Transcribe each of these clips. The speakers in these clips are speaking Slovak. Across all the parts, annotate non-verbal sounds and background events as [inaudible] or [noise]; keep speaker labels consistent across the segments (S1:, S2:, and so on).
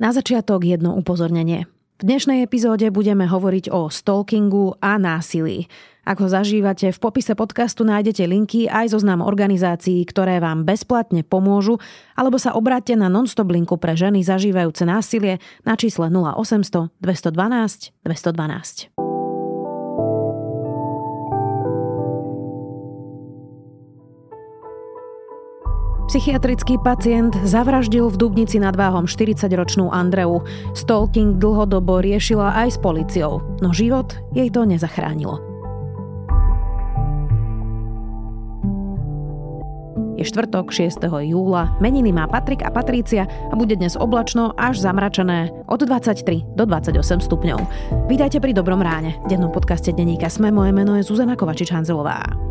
S1: Na začiatok jedno upozornenie. V dnešnej epizóde budeme hovoriť o stalkingu a násilí. Ak ho zažívate, v popise podcastu nájdete linky aj zoznam organizácií, ktoré vám bezplatne pomôžu, alebo sa obráťte na nonstop linku pre ženy zažívajúce násilie na čísle 0800 212 212. Psychiatrický pacient zavraždil v Dubnici nad Váhom 40-ročnú Andreu. Stalking dlhodobo riešila aj s policiou, no život jej to nezachránilo. Je štvrtok 6. júla, meniny má Patrik a Patrícia a bude dnes oblačno až zamračené od 23 do 28 stupňov. Vítajte pri Dobrom ráne. V dennom podcaste Deníka Sme moje meno je Zuzana Kovačič-Hanzelová.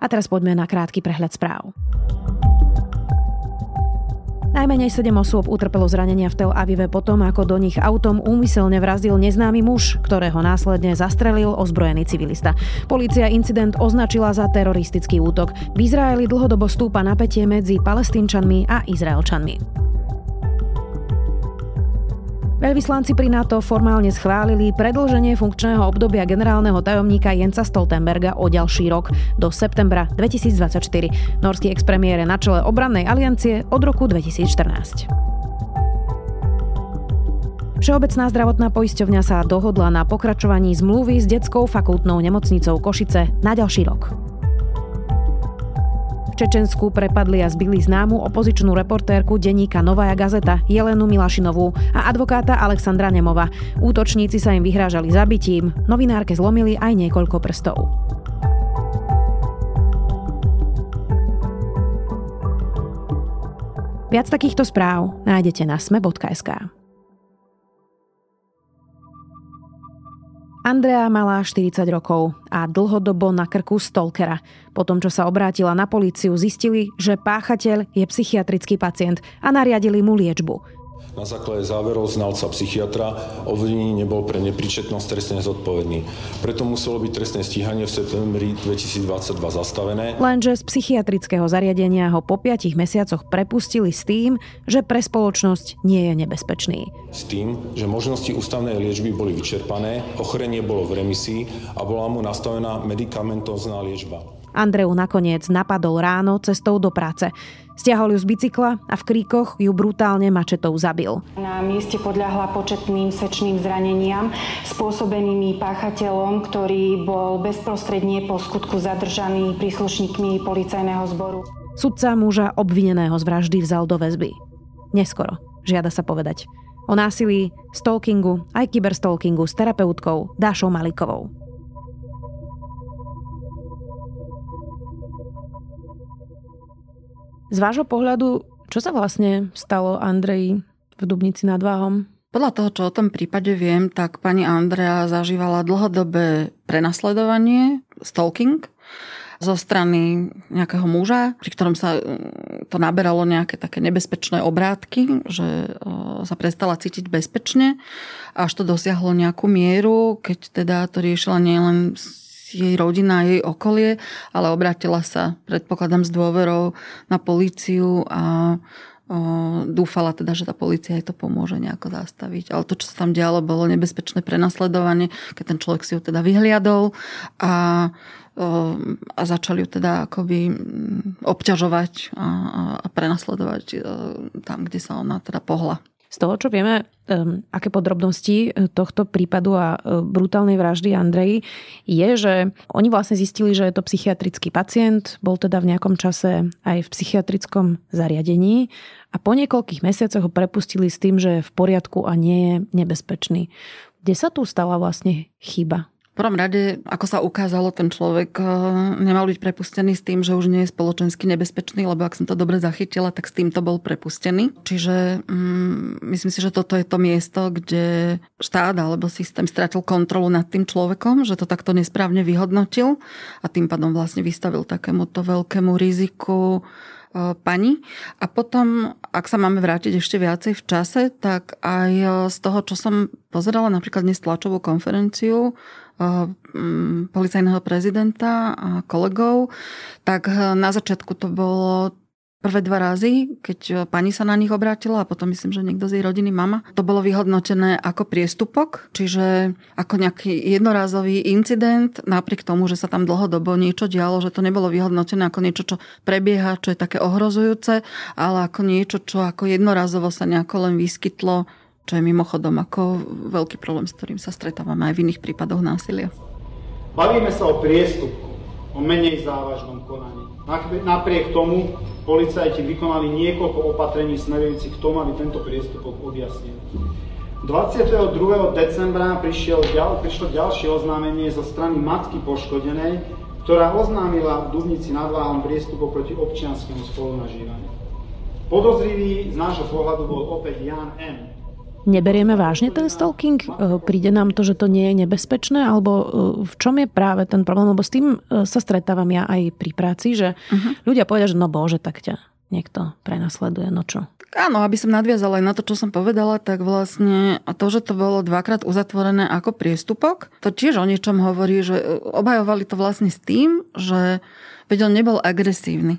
S1: A teraz poďme na krátky prehľad správ. Najmenej 7 osôb utrpelo zranenia v Tel Avive potom, ako do nich autom úmyselne vrazil neznámy muž, ktorého následne zastrelil ozbrojený civilista. Polícia incident označila za teroristický útok. V Izraeli dlhodobo stúpa napätie medzi palestínčanmi a Izraelčanmi. Veľvyslanci pri NATO formálne schválili predlženie funkčného obdobia generálneho tajomníka Jenca Stoltenberga o ďalší rok do septembra 2024. Norský expremiér je na čele obrannej aliancie od roku 2014. Všeobecná zdravotná poisťovňa sa dohodla na pokračovaní zmluvy s detskou fakultnou nemocnicou Košice na ďalší rok. Čečensku prepadli a zbili známu opozičnú reportérku denníka Novaja Gazeta Jelenu Milašinovú a advokáta Alexandra Nemova. Útočníci sa im vyhrážali zabitím, novinárke zlomili aj niekoľko prstov. Viac takýchto správ nájdete na sme.sk. Andrea mala 40 rokov a dlhodobo na krku stalkera. Po tom, čo sa obrátila na políciu, zistili, že páchateľ je psychiatrický pacient a nariadili mu liečbu.
S2: Na základe záverov znalca psychiatra obvinený nebol pre nepríčetnosť trestne zodpovedný. Preto muselo byť trestné stíhanie v septembri 2022 zastavené.
S1: Lenže z psychiatrického zariadenia ho po 5 mesiacoch prepustili s tým, že pre spoločnosť nie je nebezpečný.
S2: S tým, že možnosti ústavnej liečby boli vyčerpané, ochorenie bolo v remisii a bola mu nastavená medikamentozná liečba.
S1: Andreu nakoniec napadol ráno cestou do práce. Stiahol ju z bicykla a v kríkoch ju brutálne mačetou zabil.
S3: Na mieste podľahla početným sečným zraneniam spôsobenými páchateľom, ktorý bol bezprostredne po skutku zadržaný príslušníkmi policajného zboru.
S1: Sudca muža obvineného z vraždy vzal do väzby. Neskoro, žiada sa povedať. O násilí, stalkingu, aj kyberstalkingu s terapeutkou Dášou Malikovou. Z vášho pohľadu, čo sa vlastne stalo Andreji v Dubnici nad Váhom?
S4: Podľa toho, čo o tom prípade viem, tak pani Andrea zažívala dlhodobé prenasledovanie, stalking, zo strany nejakého muža, pri ktorom sa mm, to naberalo nejaké také nebezpečné obrátky, že sa prestala cítiť bezpečne, až to dosiahlo nejakú mieru, keď teda to riešila nielen jej rodina, jej okolie, ale obratila sa, predpokladám, s dôverou na políciu a dúfala teda, že tá policia jej to pomôže nejako zastaviť. Ale to, čo sa tam dialo, bolo nebezpečné prenasledovanie, keď ten človek si ju teda vyhliadol a, a začali ju teda akoby obťažovať a, a prenasledovať tam, kde sa ona teda pohla.
S1: Z toho, čo vieme, aké podrobnosti e, tohto prípadu a e, brutálnej vraždy Andreji, je, že oni vlastne zistili, že je to psychiatrický pacient, bol teda v nejakom čase aj v psychiatrickom zariadení a po niekoľkých mesiacoch ho prepustili s tým, že je v poriadku a nie je nebezpečný. Kde sa tu stala vlastne chyba?
S4: Prvom rade, ako sa ukázalo, ten človek eh, nemal byť prepustený s tým, že už nie je spoločensky nebezpečný, lebo ak som to dobre zachytila, tak s týmto bol prepustený. Čiže mm, myslím si, že toto je to miesto, kde štát alebo systém stratil kontrolu nad tým človekom, že to takto nesprávne vyhodnotil a tým pádom vlastne vystavil takémuto veľkému riziku eh, pani. A potom, ak sa máme vrátiť ešte viacej v čase, tak aj eh, z toho, čo som pozerala napríklad dnes tlačovú konferenciu policajného prezidenta a kolegov, tak eh, na začiatku to bolo prvé dva razy, keď eh, pani sa na nich obrátila a potom myslím, že niekto z jej rodiny, mama. To bolo vyhodnotené ako priestupok, čiže ako nejaký jednorázový incident, napriek tomu, že sa tam dlhodobo niečo dialo, že to nebolo vyhodnotené ako niečo, čo prebieha, čo je také ohrozujúce, ale ako niečo, čo ako jednorazovo sa nejako len vyskytlo čo je mimochodom ako veľký problém, s ktorým sa stretávame aj v iných prípadoch násilia.
S5: Bavíme sa o priestupku, o menej závažnom konaní. Napriek tomu policajti vykonali niekoľko opatrení smerujúcich k tomu, aby tento priestupok objasnil. 22. decembra prišiel, prišlo ďalšie oznámenie zo strany matky poškodenej, ktorá oznámila v Dubnici nad Váhom priestupok proti občianskému spolunažívaniu. Podozrivý z nášho pohľadu bol opäť Jan M.,
S1: Neberieme vážne ten stalking? E, príde nám to, že to nie je nebezpečné? Alebo e, v čom je práve ten problém? Lebo s tým e, sa stretávam ja aj pri práci, že uh-huh. ľudia povedia, že no bože, tak ťa niekto prenasleduje, no čo?
S4: Tak áno, aby som nadviazala aj na to, čo som povedala, tak vlastne to, že to bolo dvakrát uzatvorené ako priestupok, to tiež o niečom hovorí, že obhajovali to vlastne s tým, že veď on nebol agresívny.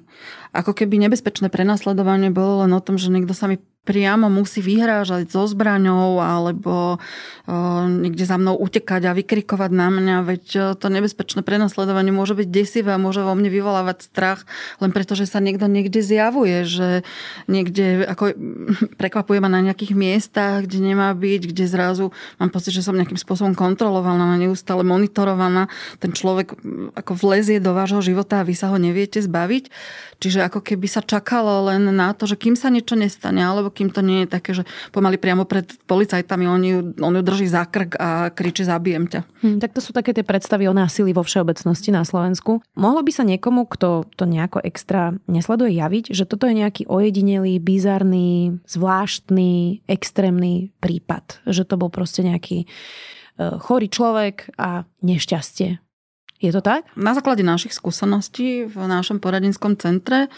S4: Ako keby nebezpečné prenasledovanie bolo len o tom, že niekto sa mi priamo musí vyhrážať so zbraňou alebo uh, niekde za mnou utekať a vykrikovať na mňa, veď uh, to nebezpečné prenasledovanie môže byť desivé a môže vo mne vyvolávať strach len preto, že sa niekto niekde zjavuje, že niekde ako [laughs] prekvapuje ma na nejakých miestach, kde nemá byť, kde zrazu mám pocit, že som nejakým spôsobom kontrolovaná, neustále monitorovaná. Ten človek ako vlezie do vášho života a vy sa ho neviete zbaviť. Čiže ako keby sa čakalo len na to, že kým sa niečo nestane, alebo kým to nie je také, že pomaly priamo pred policajtami on ju, on ju drží za krk a kričí zabijem ťa.
S1: Hm, tak to sú také tie predstavy o násilí vo všeobecnosti na Slovensku. Mohlo by sa niekomu, kto to nejako extra nesleduje, javiť, že toto je nejaký ojedinelý, bizarný, zvláštny, extrémny prípad. Že to bol proste nejaký e, chorý človek a nešťastie. Je to tak?
S4: Na základe našich skúseností v našom poradenskom centre e,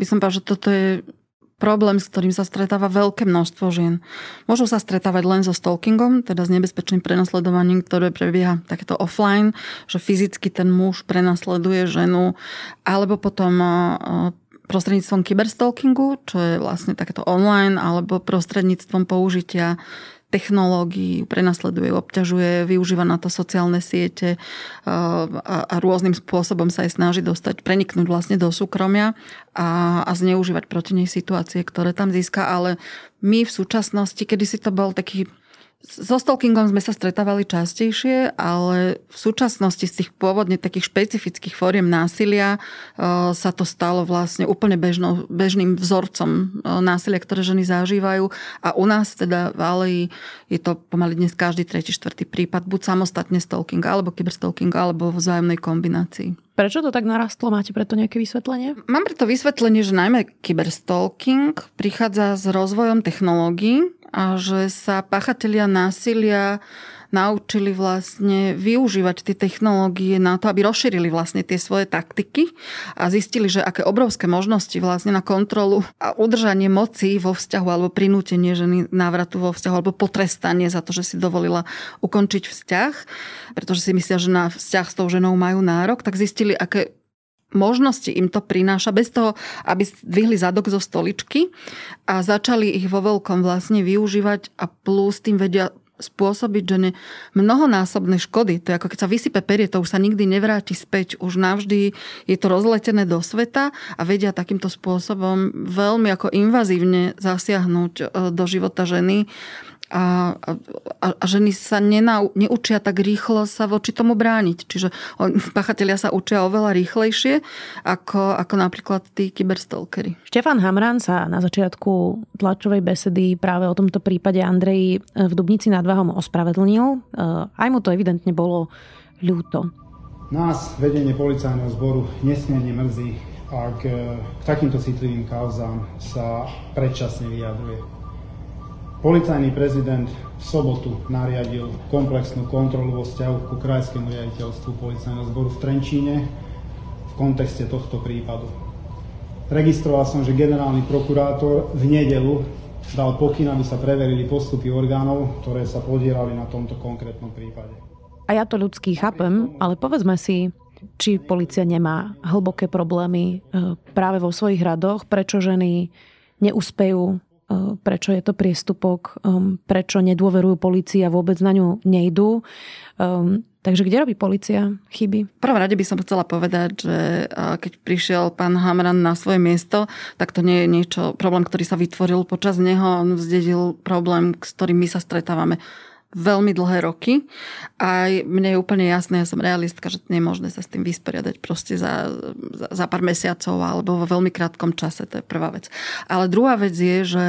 S4: by som povedal, že toto je problém, s ktorým sa stretáva veľké množstvo žien. Môžu sa stretávať len so stalkingom, teda s nebezpečným prenasledovaním, ktoré prebieha takéto offline, že fyzicky ten muž prenasleduje ženu, alebo potom prostredníctvom kyberstalkingu, čo je vlastne takéto online, alebo prostredníctvom použitia technológií, prenasleduje, obťažuje, využíva na to sociálne siete a, a rôznym spôsobom sa aj snaží dostať, preniknúť vlastne do súkromia a, a zneužívať proti nej situácie, ktoré tam získa. Ale my v súčasnosti, kedy si to bol taký so stalkingom sme sa stretávali častejšie, ale v súčasnosti z tých pôvodne takých špecifických fóriem násilia e, sa to stalo vlastne úplne bežnou, bežným vzorcom e, násilia, ktoré ženy zažívajú. A u nás teda v Aleji je to pomaly dnes každý tretí, štvrtý prípad, buď samostatne stalking, alebo kyberstalking, alebo vzájomnej kombinácii.
S1: Prečo to tak narastlo? Máte preto nejaké vysvetlenie?
S4: Mám preto vysvetlenie, že najmä kyberstalking prichádza s rozvojom technológií, a že sa pachatelia násilia naučili vlastne využívať tie technológie na to, aby rozšírili vlastne tie svoje taktiky a zistili, že aké obrovské možnosti vlastne na kontrolu a udržanie moci vo vzťahu alebo prinútenie ženy návratu vo vzťahu alebo potrestanie za to, že si dovolila ukončiť vzťah, pretože si myslia, že na vzťah s tou ženou majú nárok, tak zistili, aké možnosti im to prináša bez toho, aby dvihli zadok zo stoličky a začali ich vo veľkom vlastne využívať a plus tým vedia spôsobiť žene mnohonásobné škody. To je ako keď sa vysype perie, to už sa nikdy nevráti späť. Už navždy je to rozletené do sveta a vedia takýmto spôsobom veľmi ako invazívne zasiahnuť e, do života ženy a, a, a ženy sa nenau, neučia tak rýchlo sa voči tomu brániť. Čiže pachatelia sa učia oveľa rýchlejšie ako, ako napríklad tí kyberstalkery.
S1: Štefan Hamran sa na začiatku tlačovej besedy práve o tomto prípade Andrej v Dubnici nad Váhom ospravedlnil. E, aj mu to evidentne bolo ľúto.
S5: Nás, vedenie policajného zboru, nesmierne mrzí, ak k takýmto citlivým kauzám sa predčasne vyjadruje. Policajný prezident v sobotu nariadil komplexnú kontrolu vo vzťahu ku krajskému riaditeľstvu policajného zboru v Trenčíne v kontexte tohto prípadu. Registroval som, že generálny prokurátor v nedelu dal pokyn, aby sa preverili postupy orgánov, ktoré sa podielali na tomto konkrétnom prípade.
S1: A ja to ľudský chápem, ale povedzme si, či policia nemá hlboké problémy e, práve vo svojich radoch, prečo ženy neúspejú prečo je to priestupok, ehm, prečo nedôverujú policii a vôbec na ňu nejdú. Ehm, takže kde robí policia chyby?
S4: V prvom rade by som chcela povedať, že keď prišiel pán Hamran na svoje miesto, tak to nie je niečo, problém, ktorý sa vytvoril počas neho. On vzdedil problém, s ktorým my sa stretávame veľmi dlhé roky. A mne je úplne jasné, ja som realistka, že nie je možné sa s tým vysporiadať proste za, za, za pár mesiacov alebo vo veľmi krátkom čase. To je prvá vec. Ale druhá vec je, že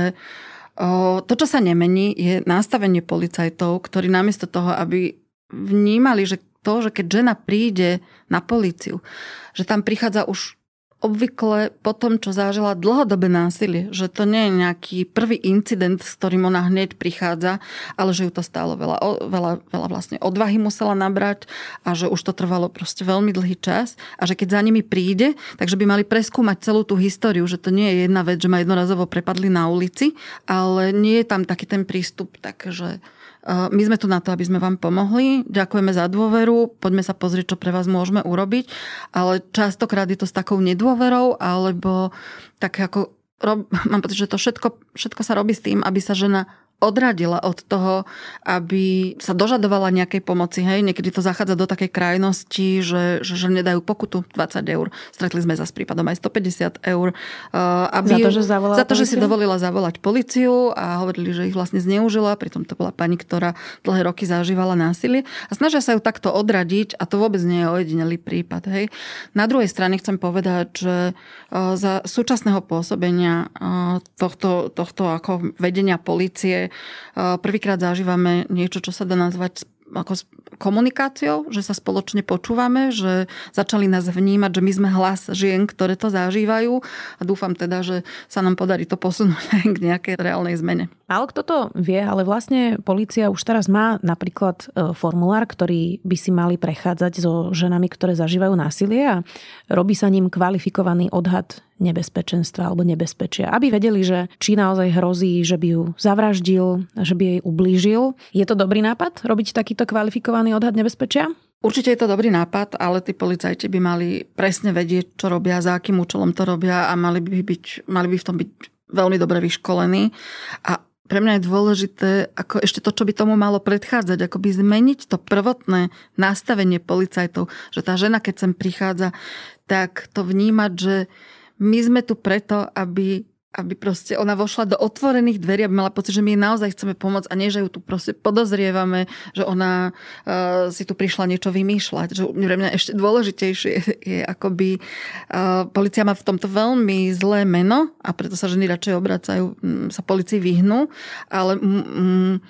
S4: o, to, čo sa nemení, je nastavenie policajtov, ktorí namiesto toho, aby vnímali, že to, že keď žena príde na políciu, že tam prichádza už obvykle po tom, čo zažila dlhodobé násilie, že to nie je nejaký prvý incident, s ktorým ona hneď prichádza, ale že ju to stálo veľa, veľa, veľa vlastne odvahy musela nabrať a že už to trvalo proste veľmi dlhý čas a že keď za nimi príde, takže by mali preskúmať celú tú históriu, že to nie je jedna vec, že ma jednorazovo prepadli na ulici, ale nie je tam taký ten prístup, takže my sme tu na to, aby sme vám pomohli. Ďakujeme za dôveru, poďme sa pozrieť, čo pre vás môžeme urobiť. Ale častokrát je to s takou nedôverou, alebo tak ako [laughs] mám pocit, že to všetko, všetko sa robí s tým, aby sa žena odradila od toho, aby sa dožadovala nejakej pomoci. Hej, niekedy to zachádza do takej krajnosti, že, že, že nedajú pokutu 20 eur. Stretli sme sa s prípadom aj 150 eur.
S1: Uh, aby, za to, že,
S4: za to, že si dovolila zavolať policiu a hovorili, že ich vlastne zneužila. Pritom to bola pani, ktorá dlhé roky zažívala násilie. A snažia sa ju takto odradiť a to vôbec nie je ojedinelý prípad. Hej. Na druhej strane chcem povedať, že uh, za súčasného pôsobenia uh, tohto, tohto ako vedenia policie Prvýkrát zažívame niečo, čo sa dá nazvať ako komunikáciou, že sa spoločne počúvame, že začali nás vnímať, že my sme hlas žien, ktoré to zažívajú a dúfam teda, že sa nám podarí to posunúť k nejakej reálnej zmene.
S1: Málo kto to vie, ale vlastne policia už teraz má napríklad e, formulár, ktorý by si mali prechádzať so ženami, ktoré zažívajú násilie a robí sa ním kvalifikovaný odhad nebezpečenstva alebo nebezpečia. Aby vedeli, že či naozaj hrozí, že by ju zavraždil, že by jej ublížil. Je to dobrý nápad robiť takýto kvalifikovaný odhad nebezpečia?
S4: Určite je to dobrý nápad, ale tí policajti by mali presne vedieť, čo robia, za akým účelom to robia a mali by, byť, mali by v tom byť veľmi dobre vyškolení. A pre mňa je dôležité, ako ešte to, čo by tomu malo predchádzať, ako by zmeniť to prvotné nastavenie policajtov, že tá žena, keď sem prichádza, tak to vnímať, že my sme tu preto, aby aby proste ona vošla do otvorených dverí, aby mala pocit, že my jej naozaj chceme pomôcť a nie, že ju tu proste podozrievame, že ona uh, si tu prišla niečo vymýšľať. Že pre mňa ešte dôležitejšie je, akoby uh, policia má v tomto veľmi zlé meno a preto sa ženy radšej obracajú, um, sa policii vyhnú, ale um,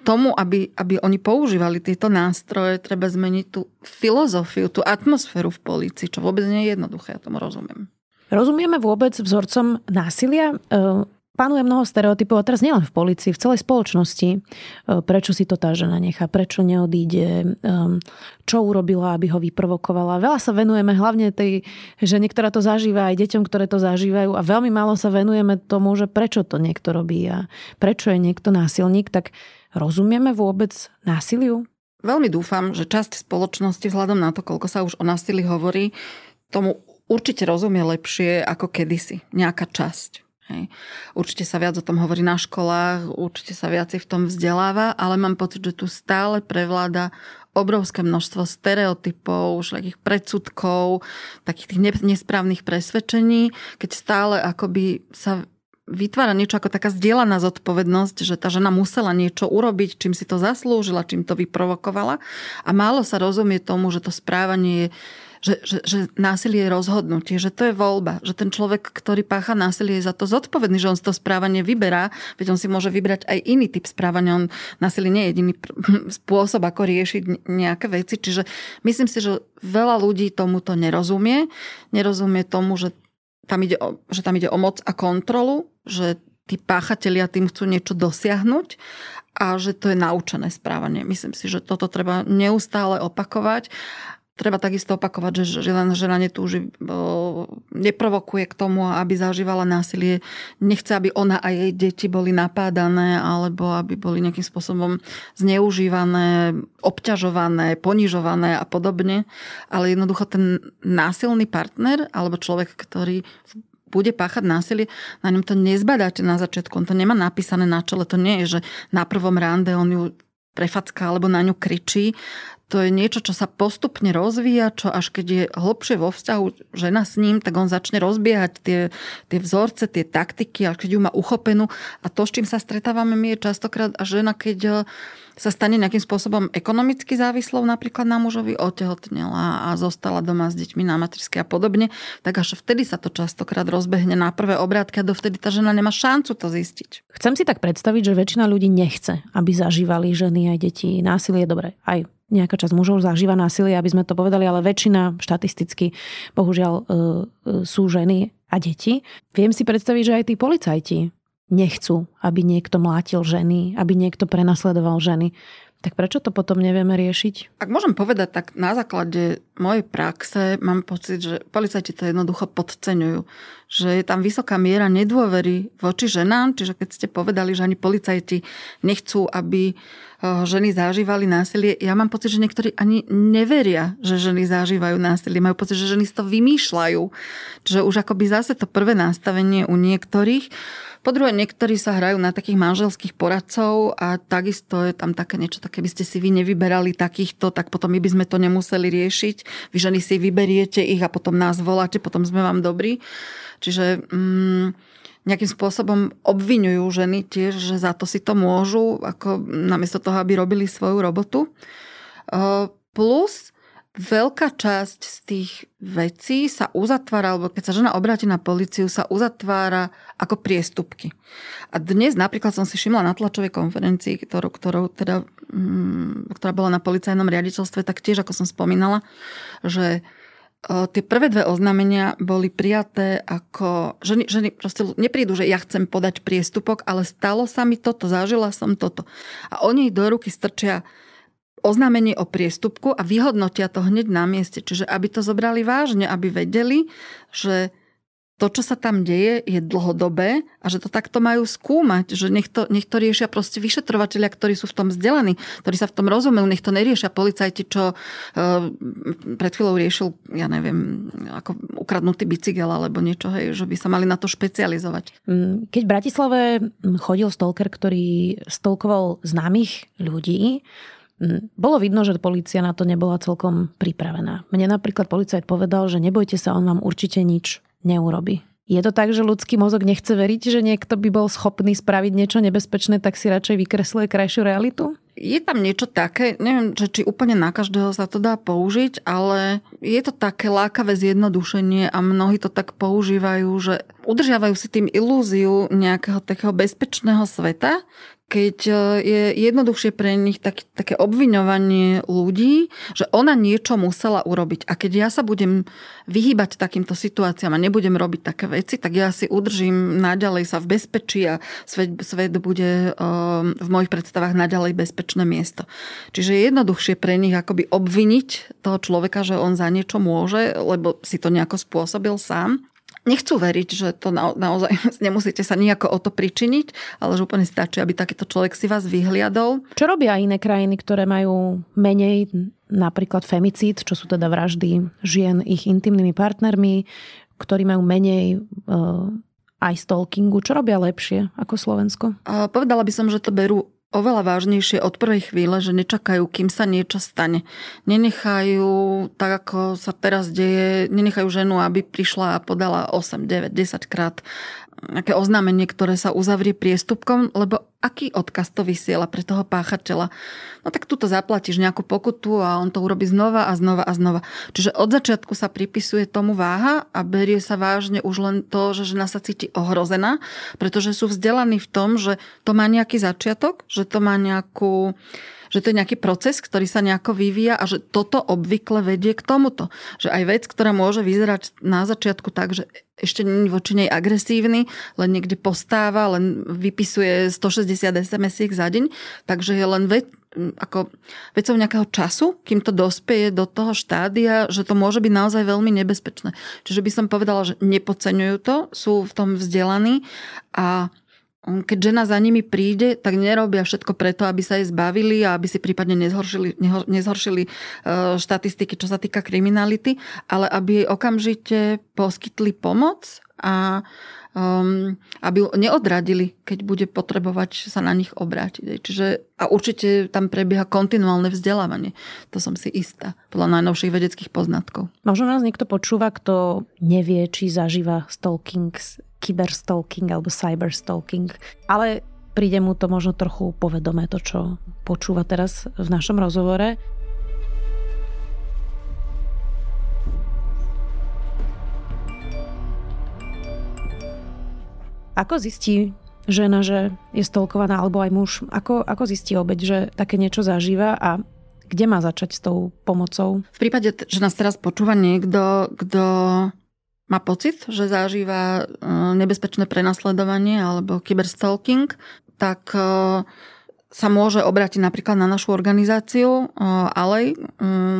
S4: tomu, aby, aby oni používali tieto nástroje, treba zmeniť tú filozofiu, tú atmosféru v policii, čo vôbec nie je jednoduché, ja tomu rozumiem.
S1: Rozumieme vôbec vzorcom násilia? E, panuje mnoho stereotypov, a teraz nielen v policii, v celej spoločnosti. E, prečo si to tá žena nechá, prečo neodíde, e, čo urobila, aby ho vyprovokovala. Veľa sa venujeme hlavne tej žene, ktorá to zažíva, aj deťom, ktoré to zažívajú a veľmi málo sa venujeme tomu, že prečo to niekto robí a prečo je niekto násilník. Tak rozumieme vôbec násiliu?
S4: Veľmi dúfam, že časť spoločnosti vzhľadom na to, koľko sa už o násilí hovorí, tomu určite rozumie lepšie ako kedysi. Nejaká časť. Hej. Určite sa viac o tom hovorí na školách, určite sa viacej v tom vzdeláva, ale mám pocit, že tu stále prevláda obrovské množstvo stereotypov, všakých predsudkov, takých tých nesprávnych presvedčení, keď stále akoby sa vytvára niečo ako taká zdieľaná zodpovednosť, že tá žena musela niečo urobiť, čím si to zaslúžila, čím to vyprovokovala. A málo sa rozumie tomu, že to správanie je že, že, že násilie je rozhodnutie, že to je voľba, že ten človek, ktorý pácha násilie, je za to zodpovedný, že on si to správanie vyberá, veď on si môže vybrať aj iný typ správania. On násilie nie je jediný [laughs] spôsob, ako riešiť nejaké veci. Čiže myslím si, že veľa ľudí tomuto nerozumie. Nerozumie tomu, že tam ide o, že tam ide o moc a kontrolu, že tí páchatelia tým chcú niečo dosiahnuť a že to je naučené správanie. Myslím si, že toto treba neustále opakovať treba takisto opakovať, že žena, žena netúži, neprovokuje k tomu, aby zažívala násilie. Nechce, aby ona a jej deti boli napádané alebo aby boli nejakým spôsobom zneužívané, obťažované, ponižované a podobne. Ale jednoducho ten násilný partner alebo človek, ktorý bude páchať násilie, na ňom to nezbadáte na začiatku. On to nemá napísané na čele. To nie je, že na prvom rande on ju prefacká alebo na ňu kričí to je niečo, čo sa postupne rozvíja, čo až keď je hlbšie vo vzťahu žena s ním, tak on začne rozbiehať tie, tie vzorce, tie taktiky, až keď ju má uchopenú. A to, s čím sa stretávame my, je častokrát a žena, keď e, sa stane nejakým spôsobom ekonomicky závislou napríklad na mužovi, otehotnela a zostala doma s deťmi na materskej a podobne, tak až vtedy sa to častokrát rozbehne na prvé obrátky a dovtedy tá žena nemá šancu to zistiť.
S1: Chcem si tak predstaviť, že väčšina ľudí nechce, aby zažívali ženy aj deti násilie. Dobre, aj nejaká časť mužov zažíva násilie, aby sme to povedali, ale väčšina štatisticky bohužiaľ e, e, sú ženy a deti. Viem si predstaviť, že aj tí policajti nechcú, aby niekto mlátil ženy, aby niekto prenasledoval ženy. Tak prečo to potom nevieme riešiť?
S4: Ak môžem povedať, tak na základe mojej praxe mám pocit, že policajti to jednoducho podceňujú. Že je tam vysoká miera nedôvery voči ženám, čiže keď ste povedali, že ani policajti nechcú, aby Eh, ženy zažívali násilie. Ja mám pocit, že niektorí ani neveria, že ženy zažívajú násilie. Majú pocit, že ženy si to vymýšľajú. Čiže už akoby zase to prvé nastavenie u niektorých. Po druhé, niektorí sa hrajú na takých manželských poradcov a takisto je tam také niečo, také by ste si vy nevyberali takýchto, tak potom my by sme to nemuseli riešiť. Vy ženy si vyberiete ich a potom nás voláte, potom sme vám dobrí. Čiže... Mm, nejakým spôsobom obvinujú ženy tiež, že za to si to môžu, ako namiesto toho, aby robili svoju robotu. Plus veľká časť z tých vecí sa uzatvára, alebo keď sa žena obráti na policiu, sa uzatvára ako priestupky. A dnes napríklad som si všimla na tlačovej konferencii, ktorú, ktorú teda, mm, ktorá bola na policajnom riaditeľstve, tak tiež, ako som spomínala, že tie prvé dve oznámenia boli prijaté ako... Ženy, ženy proste neprídu, že ja chcem podať priestupok, ale stalo sa mi toto, zažila som toto. A oni do ruky strčia oznámenie o priestupku a vyhodnotia to hneď na mieste. Čiže aby to zobrali vážne, aby vedeli, že to, čo sa tam deje, je dlhodobé a že to takto majú skúmať, že nech to, nech to riešia proste vyšetrovateľia, ktorí sú v tom vzdelaní, ktorí sa v tom rozumejú, nech to neriešia policajti, čo uh, pred chvíľou riešil, ja neviem, ako ukradnutý bicykel alebo niečo, hej, že by sa mali na to špecializovať.
S1: Mm, keď v Bratislave chodil stalker, ktorý stolkoval známych ľudí, bolo vidno, že policia na to nebola celkom pripravená. Mne napríklad policajt povedal, že nebojte sa, on vám určite nič neurobi. Je to tak, že ľudský mozog nechce veriť, že niekto by bol schopný spraviť niečo nebezpečné, tak si radšej vykresluje krajšiu realitu?
S4: Je tam niečo také, neviem, že či úplne na každého sa to dá použiť, ale je to také lákavé zjednodušenie a mnohí to tak používajú, že udržiavajú si tým ilúziu nejakého takého bezpečného sveta, keď e, je jednoduchšie pre nich tak, také obviňovanie ľudí, že ona niečo musela urobiť. A keď ja sa budem vyhýbať takýmto situáciám a nebudem robiť také veci, tak ja si udržím naďalej sa v bezpečí a svet, svet bude um, v mojich predstavách naďalej bezpečné miesto. Čiže je jednoduchšie pre nich akoby obviniť toho človeka, že on za niečo môže, lebo si to nejako spôsobil sám nechcú veriť, že to na, naozaj [laughs] nemusíte sa nejako o to pričiniť, ale že úplne stačí, aby takýto človek si vás vyhliadol.
S1: Čo robia iné krajiny, ktoré majú menej napríklad femicíd, čo sú teda vraždy žien ich intimnými partnermi, ktorí majú menej uh, aj stalkingu. Čo robia lepšie ako Slovensko?
S4: Uh, povedala by som, že to berú oveľa vážnejšie od prvej chvíle, že nečakajú, kým sa niečo stane. Nenechajú, tak ako sa teraz deje, nenechajú ženu, aby prišla a podala 8, 9, 10 krát nejaké oznámenie, ktoré sa uzavrie priestupkom, lebo aký odkaz to vysiela pre toho páchateľa? No tak tu to zaplatíš nejakú pokutu a on to urobí znova a znova a znova. Čiže od začiatku sa pripisuje tomu váha a berie sa vážne už len to, že žena sa cíti ohrozená, pretože sú vzdelaní v tom, že to má nejaký začiatok, že to má nejakú že to je nejaký proces, ktorý sa nejako vyvíja a že toto obvykle vedie k tomuto. Že aj vec, ktorá môže vyzerať na začiatku tak, že ešte není voči nej agresívny, len niekde postáva, len vypisuje 160 sms za deň, takže je len vec, ako vecou nejakého času, kým to dospeje do toho štádia, že to môže byť naozaj veľmi nebezpečné. Čiže by som povedala, že nepodceňujú to, sú v tom vzdelaní a keď žena za nimi príde, tak nerobia všetko preto, aby sa jej zbavili a aby si prípadne nezhoršili, nezhoršili e, štatistiky, čo sa týka kriminality, ale aby jej okamžite poskytli pomoc a um, aby neodradili, keď bude potrebovať sa na nich obrátiť. Čiže, a určite tam prebieha kontinuálne vzdelávanie. To som si istá, podľa najnovších vedeckých poznatkov.
S1: Možno nás niekto počúva, kto nevie, či zažíva stalking kyberstalking alebo cyberstalking. Ale príde mu to možno trochu povedomé, to, čo počúva teraz v našom rozhovore. Ako zistí žena, že je stolkovaná, alebo aj muž? Ako, ako zistí obeď, že také niečo zažíva a kde má začať s tou pomocou?
S4: V prípade, že nás teraz počúva niekto, kto má pocit, že zažíva e, nebezpečné prenasledovanie alebo kyberstalking, tak e, sa môže obrátiť napríklad na našu organizáciu, e, ale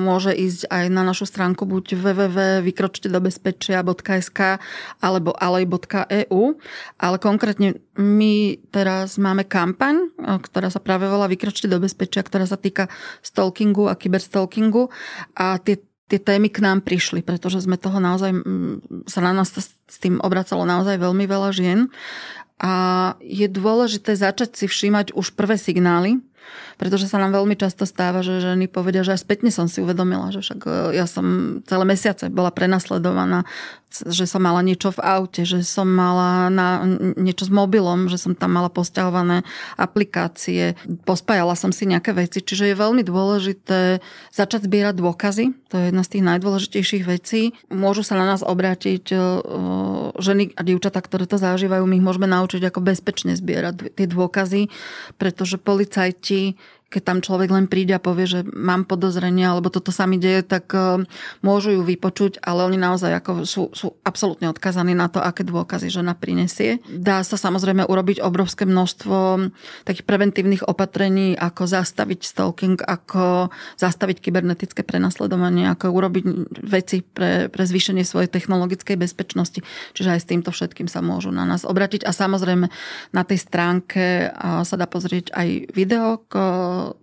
S4: môže ísť aj na našu stránku buď www.vykročtedobezpečia.sk alebo alej.eu. Ale konkrétne my teraz máme kampaň, ktorá sa práve volá Vykročte do bezpečia, ktorá sa týka stalkingu a kyberstalkingu a tie tie témy k nám prišli, pretože sme toho naozaj, sa na nás s tým obracalo naozaj veľmi veľa žien. A je dôležité začať si všímať už prvé signály, pretože sa nám veľmi často stáva, že ženy povedia, že aj spätne som si uvedomila, že však e, ja som celé mesiace bola prenasledovaná, že som mala niečo v aute, že som mala na, niečo s mobilom, že som tam mala posťahované aplikácie, pospájala som si nejaké veci, čiže je veľmi dôležité začať zbierať dôkazy, to je jedna z tých najdôležitejších vecí. Môžu sa na nás obrátiť e, ženy a dievčatá, ktoré to zažívajú, my ich môžeme naučiť, ako bezpečne zbierať tie dôkazy, pretože policajti keď tam človek len príde a povie, že mám podozrenie alebo toto sa mi deje, tak e, môžu ju vypočuť, ale oni naozaj ako sú, sú absolútne odkazaní na to, aké dôkazy žena prinesie. Dá sa samozrejme urobiť obrovské množstvo takých preventívnych opatrení, ako zastaviť stalking, ako zastaviť kybernetické prenasledovanie, ako urobiť veci pre, pre zvýšenie svojej technologickej bezpečnosti. Čiže aj s týmto všetkým sa môžu na nás obratiť. A samozrejme na tej stránke sa dá pozrieť aj video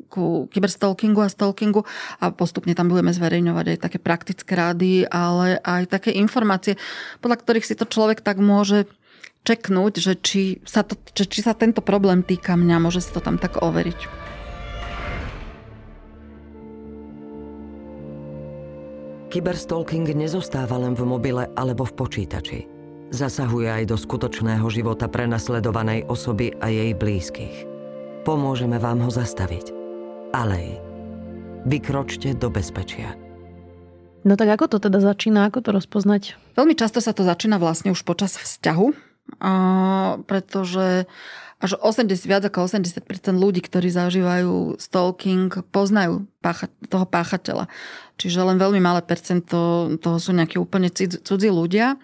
S4: ku kyberstalkingu a stalkingu a postupne tam budeme zverejňovať aj také praktické rády, ale aj také informácie, podľa ktorých si to človek tak môže čeknúť, že či sa, to, že či sa tento problém týka mňa, môže si to tam tak overiť.
S6: Kyberstalking nezostáva len v mobile alebo v počítači. Zasahuje aj do skutočného života prenasledovanej osoby a jej blízkych. Pomôžeme vám ho zastaviť. Alej. Vykročte do bezpečia.
S1: No tak ako to teda začína, ako to rozpoznať?
S4: Veľmi často sa to začína vlastne už počas vzťahu, pretože až 80, viac ako 80% ľudí, ktorí zažívajú stalking, poznajú pácha, toho páchateľa. Čiže len veľmi malé percento toho sú nejakí úplne cudzí ľudia.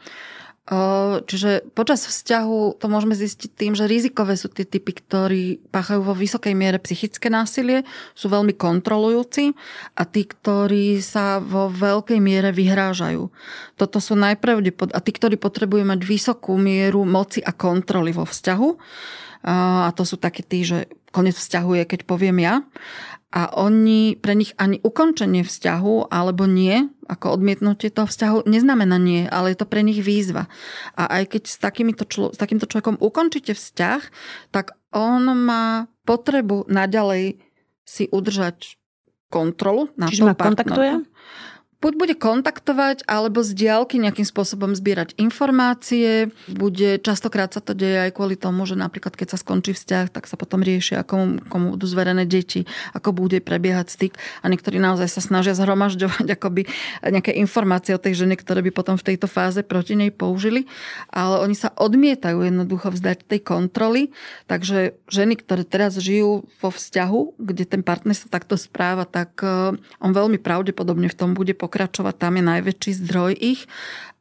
S4: Čiže počas vzťahu to môžeme zistiť tým, že rizikové sú tie typy, ktorí páchajú vo vysokej miere psychické násilie, sú veľmi kontrolujúci a tí, ktorí sa vo veľkej miere vyhrážajú. Toto sú najpravdepod... A tí, ktorí potrebujú mať vysokú mieru moci a kontroly vo vzťahu, a to sú také tí, že konec vzťahu je, keď poviem ja a oni, pre nich ani ukončenie vzťahu alebo nie, ako odmietnutie toho vzťahu, neznamená nie, ale je to pre nich výzva. A aj keď s, člo, s takýmto človekom ukončíte vzťah, tak on má potrebu naďalej si udržať kontrolu
S1: na Čiže ma kontaktuje?
S4: Buď bude kontaktovať, alebo z diálky nejakým spôsobom zbierať informácie. Bude, častokrát sa to deje aj kvôli tomu, že napríklad keď sa skončí vzťah, tak sa potom rieši, ako komu budú zverené deti, ako bude prebiehať styk. A niektorí naozaj sa snažia zhromažďovať [laughs] akoby nejaké informácie o tej žene, ktoré by potom v tejto fáze proti nej použili. Ale oni sa odmietajú jednoducho vzdať tej kontroly. Takže ženy, ktoré teraz žijú vo vzťahu, kde ten partner sa takto správa, tak eh, on veľmi pravdepodobne v tom bude pokračovať pokračovať, tam je najväčší zdroj ich.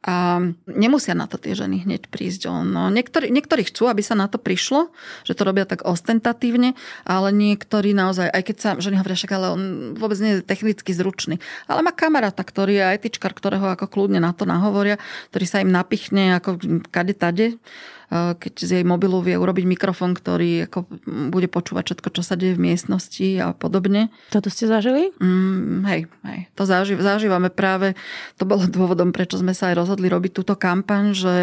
S4: A nemusia na to tie ženy hneď prísť. No, niektorí, niektorí chcú, aby sa na to prišlo, že to robia tak ostentatívne, ale niektorí naozaj, aj keď sa ženy hovoria, však ale on vôbec nie je technicky zručný. Ale má kamaráta, ktorý je etičkar, ktorého ako kľudne na to nahovoria, ktorý sa im napichne ako kade tade keď z jej mobilu vie urobiť mikrofón, ktorý ako bude počúvať všetko, čo sa deje v miestnosti a podobne.
S1: Toto ste zažili?
S4: Mm, hej, hej, to zaži- zažívame práve, to bolo dôvodom, prečo sme sa aj rozhodli robiť túto kampaň, že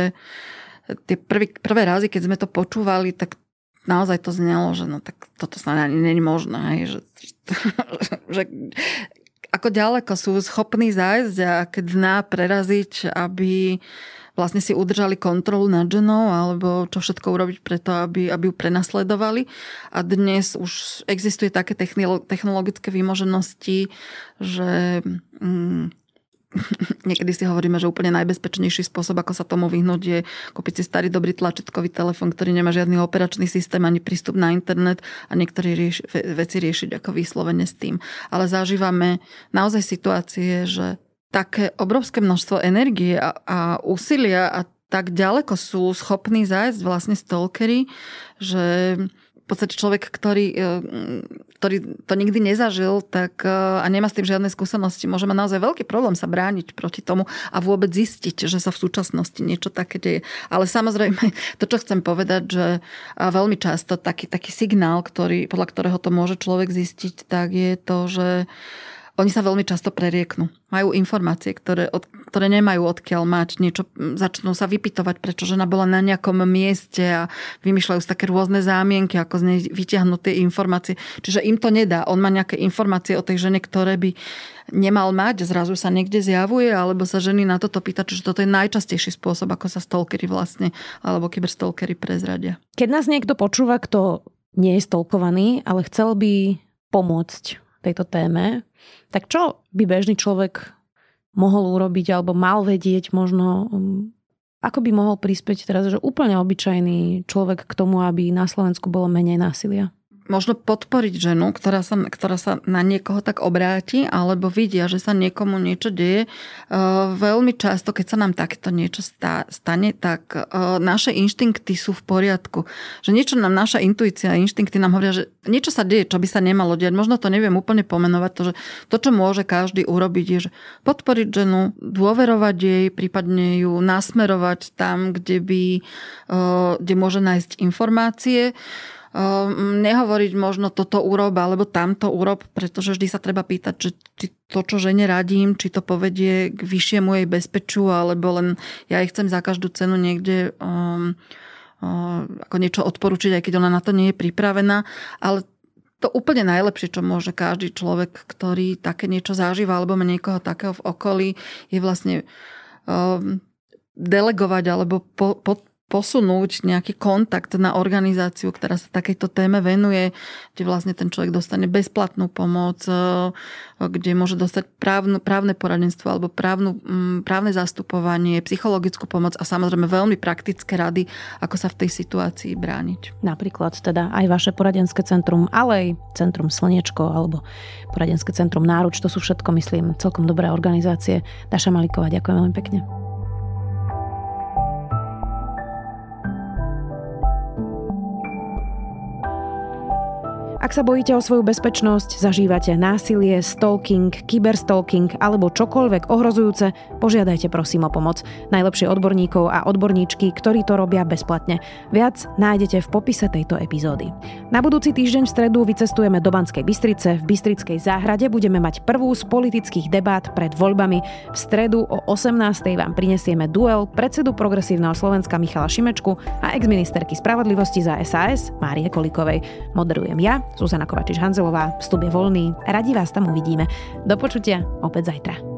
S4: tie prvý, prvé razy, keď sme to počúvali, tak naozaj to znelo, že no tak toto sa ani není možné, hej, že, [laughs] že ako ďaleko sú schopní zájsť a keď dná preraziť, aby vlastne si udržali kontrolu nad ženou alebo čo všetko urobiť preto, aby, aby ju prenasledovali. A dnes už existuje také technologické výmoženosti, že mm, [laughs] niekedy si hovoríme, že úplne najbezpečnejší spôsob, ako sa tomu vyhnúť, je kúpiť si starý dobrý tlačetkový telefón, ktorý nemá žiadny operačný systém ani prístup na internet a niektorí rieš, veci riešiť ako vyslovene s tým. Ale zažívame naozaj situácie, že také obrovské množstvo energie a, a úsilia a tak ďaleko sú schopní zájsť vlastne stalkery, že v podstate človek, ktorý, e, ktorý to nikdy nezažil tak, e, a nemá s tým žiadne skúsenosti, môže mať naozaj veľký problém sa brániť proti tomu a vôbec zistiť, že sa v súčasnosti niečo také deje. Ale samozrejme, to, čo chcem povedať, že veľmi často taký, taký signál, ktorý, podľa ktorého to môže človek zistiť, tak je to, že oni sa veľmi často prerieknú. Majú informácie, ktoré, od, ktoré nemajú odkiaľ mať. Niečo, začnú sa vypitovať, prečo žena bola na nejakom mieste a vymýšľajú sa také rôzne zámienky, ako z nej vyťahnuť tie informácie. Čiže im to nedá. On má nejaké informácie o tej žene, ktoré by nemal mať, zrazu sa niekde zjavuje, alebo sa ženy na toto pýta, čiže toto je najčastejší spôsob, ako sa stalkery vlastne, alebo kyberstalkery prezradia.
S1: Keď nás niekto počúva, kto nie je stolkovaný, ale chcel by pomôcť tejto téme, tak čo by bežný človek mohol urobiť alebo mal vedieť možno, um, ako by mohol prispieť teraz, že úplne obyčajný človek k tomu, aby na Slovensku bolo menej násilia?
S4: Možno podporiť ženu, ktorá sa, ktorá sa na niekoho tak obráti, alebo vidia, že sa niekomu niečo deje. Uh, veľmi často, keď sa nám takéto niečo stane, tak uh, naše inštinkty sú v poriadku. Že niečo nám, naša intuícia inštinkty nám hovoria, že niečo sa deje, čo by sa nemalo diať. Možno to neviem úplne pomenovať, to, že to, čo môže každý urobiť, je, že podporiť ženu, dôverovať jej, prípadne ju nasmerovať tam, kde by, uh, kde môže nájsť informácie nehovoriť možno toto urob alebo tamto urob, pretože vždy sa treba pýtať, že či to, čo žene radím, či to povedie k vyššiemu jej bezpečiu, alebo len ja jej chcem za každú cenu niekde um, um, ako niečo odporučiť, aj keď ona na to nie je pripravená. Ale to úplne najlepšie, čo môže každý človek, ktorý také niečo zažíva alebo má niekoho takého v okolí, je vlastne um, delegovať alebo po, po, posunúť nejaký kontakt na organizáciu, ktorá sa takejto téme venuje, kde vlastne ten človek dostane bezplatnú pomoc, e, kde môže dostať právnu, právne poradenstvo alebo právnu, mm, právne zastupovanie, psychologickú pomoc a samozrejme veľmi praktické rady, ako sa v tej situácii brániť.
S1: Napríklad teda aj vaše poradenské centrum, ale aj Centrum Slniečko alebo poradenské centrum Náruč, to sú všetko, myslím, celkom dobré organizácie. Daša Maliková, ďakujem veľmi pekne. Ak sa bojíte o svoju bezpečnosť, zažívate násilie, stalking, kyberstalking alebo čokoľvek ohrozujúce, požiadajte prosím o pomoc. Najlepšie odborníkov a odborníčky, ktorí to robia bezplatne. Viac nájdete v popise tejto epizódy. Na budúci týždeň v stredu vycestujeme do Banskej Bystrice. V Bystrickej záhrade budeme mať prvú z politických debát pred voľbami. V stredu o 18. vám prinesieme duel predsedu Progresívneho Slovenska Michala Šimečku a exministerky spravodlivosti za SAS Márie Kolikovej. Moderujem ja, Zuzana Kovačič-Hanzelová, vstup je voľný. Radi vás tam uvidíme. Do počutia opäť zajtra.